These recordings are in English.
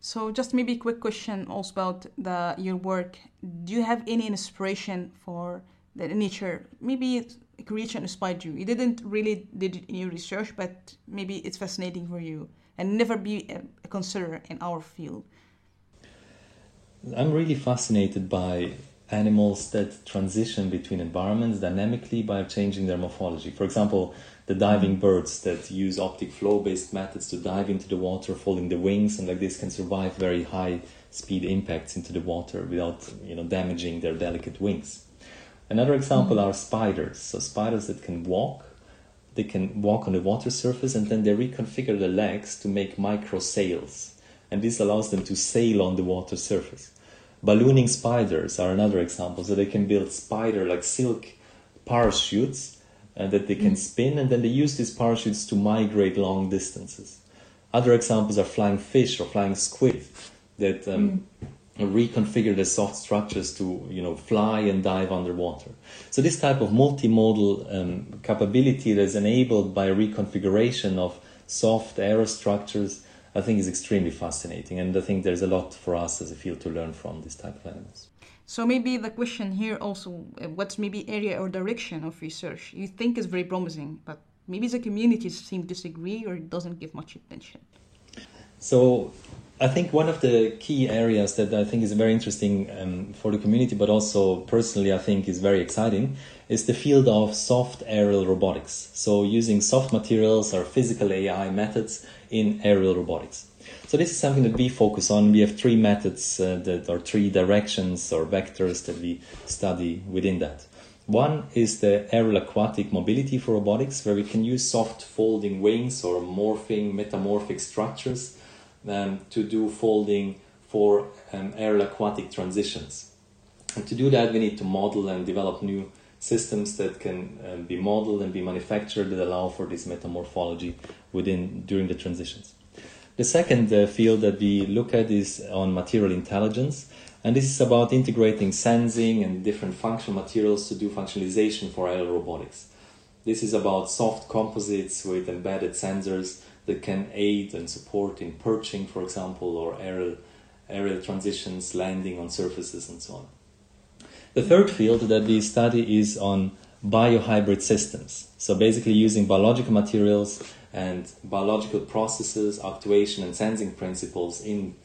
So, just maybe a quick question also about the your work. Do you have any inspiration for the nature? Maybe creation inspired you. You didn't really did any research, but maybe it's fascinating for you and never be a considerer in our field. I'm really fascinated by animals that transition between environments dynamically by changing their morphology. For example, the diving birds that use optic flow based methods to dive into the water, folding the wings, and like this can survive very high speed impacts into the water without you know damaging their delicate wings. Another example mm-hmm. are spiders. So spiders that can walk, they can walk on the water surface and then they reconfigure the legs to make micro sails. And this allows them to sail on the water surface. Ballooning spiders are another example. So they can build spider like silk parachutes and that they can mm. spin and then they use these parachutes to migrate long distances. Other examples are flying fish or flying squid that um, mm reconfigure the soft structures to you know fly and dive underwater. So this type of multimodal um, capability that is enabled by reconfiguration of soft aerostructures, I think is extremely fascinating, and I think there's a lot for us as a field to learn from this type of animals. So maybe the question here also, uh, what's maybe area or direction of research you think is very promising, but maybe the communities seem to disagree or doesn't give much attention. So I think one of the key areas that I think is very interesting um, for the community, but also personally, I think is very exciting, is the field of soft aerial robotics. So, using soft materials or physical AI methods in aerial robotics. So, this is something that we focus on. We have three methods uh, that are three directions or vectors that we study within that. One is the aerial aquatic mobility for robotics, where we can use soft folding wings or morphing metamorphic structures um, to do folding for um, aerial aquatic transitions. And to do that, we need to model and develop new systems that can um, be modeled and be manufactured that allow for this metamorphology within during the transitions. The second uh, field that we look at is on material intelligence, and this is about integrating sensing and different functional materials to do functionalization for aerial robotics. This is about soft composites with embedded sensors that can aid and support in perching, for example, or aerial, aerial transitions, landing on surfaces, and so on. The third field that we study is on biohybrid systems. So basically using biological materials and biological processes, actuation and sensing principles in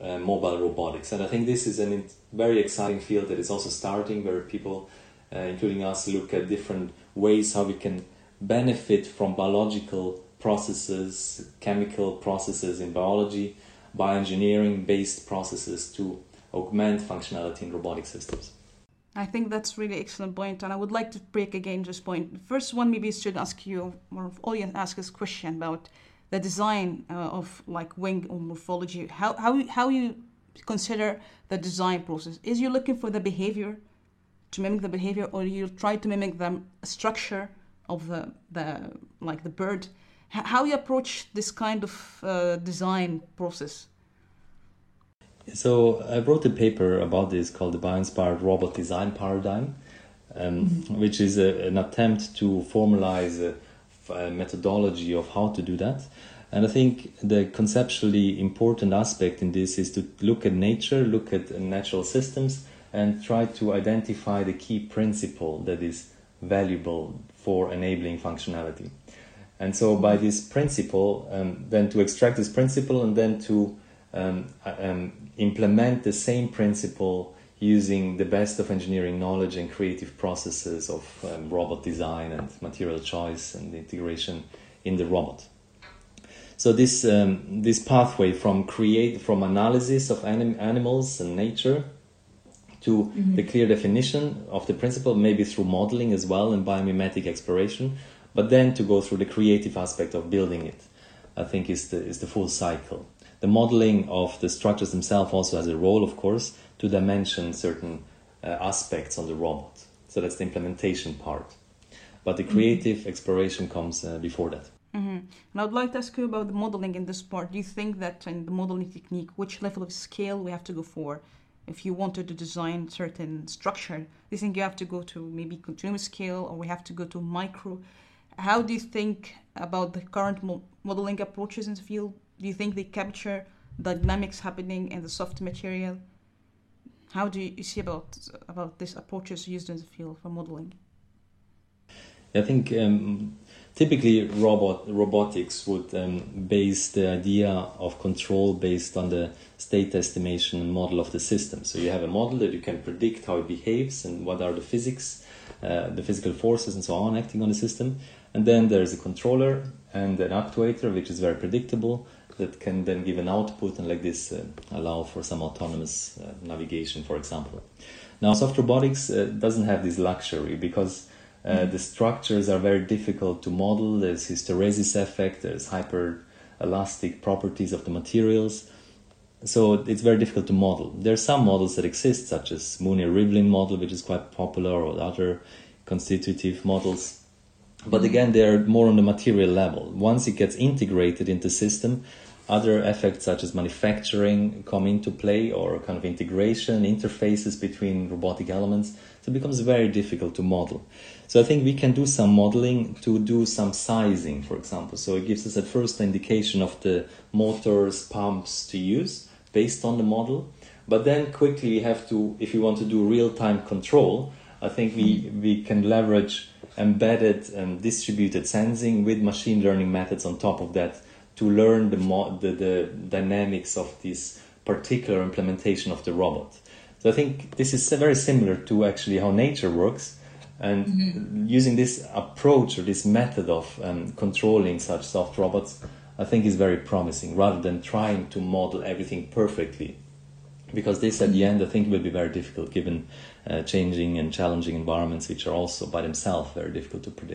uh, mobile robotics. And I think this is a very exciting field that is also starting where people, uh, including us, look at different ways how we can benefit from biological processes, chemical processes in biology, bioengineering based processes to augment functionality in robotic systems. I think that's really excellent point, and I would like to break again this point. First one maybe I should ask you, or audience ask us question about the design uh, of like wing or morphology. How how how you consider the design process? Is you looking for the behavior to mimic the behavior, or you try to mimic the structure of the the like the bird? How you approach this kind of uh, design process? So i wrote a paper about this called the bio-inspired robot design paradigm um, mm-hmm. which is a, an attempt to formalize a, a, methodology of how to do that. And i think the conceptually important aspect in this is to look at nature look at natural systems and try to identify the key principle that is valuable for enabling functionality and so, by this principle, um, then to extract this principle and then to um, uh, um, implement the same principle using the best of engineering knowledge and creative processes of um, robot design and material choice and integration in the robot. So this um, this pathway from create from analysis of anim- animals and nature to mm-hmm. the clear definition of the principle, maybe through modeling as well and biomimetic exploration, but then to go through the creative aspect of building it, I think is the is the full cycle. The modeling of the structures themselves also has a role, of course, to dimension certain uh, aspects on the robot. So that's the implementation part. But the mm-hmm. creative mm-hmm. exploration comes uh, before that. Mm-hmm. And I would like to ask you about the modeling in this part. Do you think that in the modeling technique, which level of scale we have to go for? If you wanted to design certain structure, do you think you have to go to maybe continuous scale or we have to go to micro? How do you think about the current mo- modeling approaches in the field? Do you think they capture the dynamics happening in the soft material. How do you see about about these approaches used in the field for modeling? I think um, typically robot robotics would um, base the idea of control based on the state estimation and model of the system. So you have a model that you can predict how it behaves and what are the physics, uh, the physical forces and so on acting on the system. And then there's a controller and an actuator which is very predictable that can then give an output and like this uh, allow for some autonomous uh, navigation, for example. Now, soft robotics uh, doesn't have this luxury because uh, the structures are very difficult to model. There's hysteresis effect. There's hyper elastic properties of the materials. So it's very difficult to model. There are some models that exist, such as Mooney-Rivlin model, which is quite popular, or other constitutive models. But again, they're more on the material level. Once it gets integrated into system, other effects such as manufacturing come into play or kind of integration, interfaces between robotic elements. So it becomes very difficult to model. So I think we can do some modeling to do some sizing, for example. So it gives us at first indication of the motors, pumps to use based on the model. But then quickly we have to, if you want to do real-time control, I think we, we can leverage embedded and distributed sensing with machine learning methods on top of that to learn the, mo- the, the dynamics of this particular implementation of the robot. So I think this is very similar to actually how nature works. And mm-hmm. using this approach or this method of um, controlling such soft robots, I think is very promising rather than trying to model everything perfectly. Because this, at the end, I think will be very difficult given uh, changing and challenging environments, which are also by themselves very difficult to predict.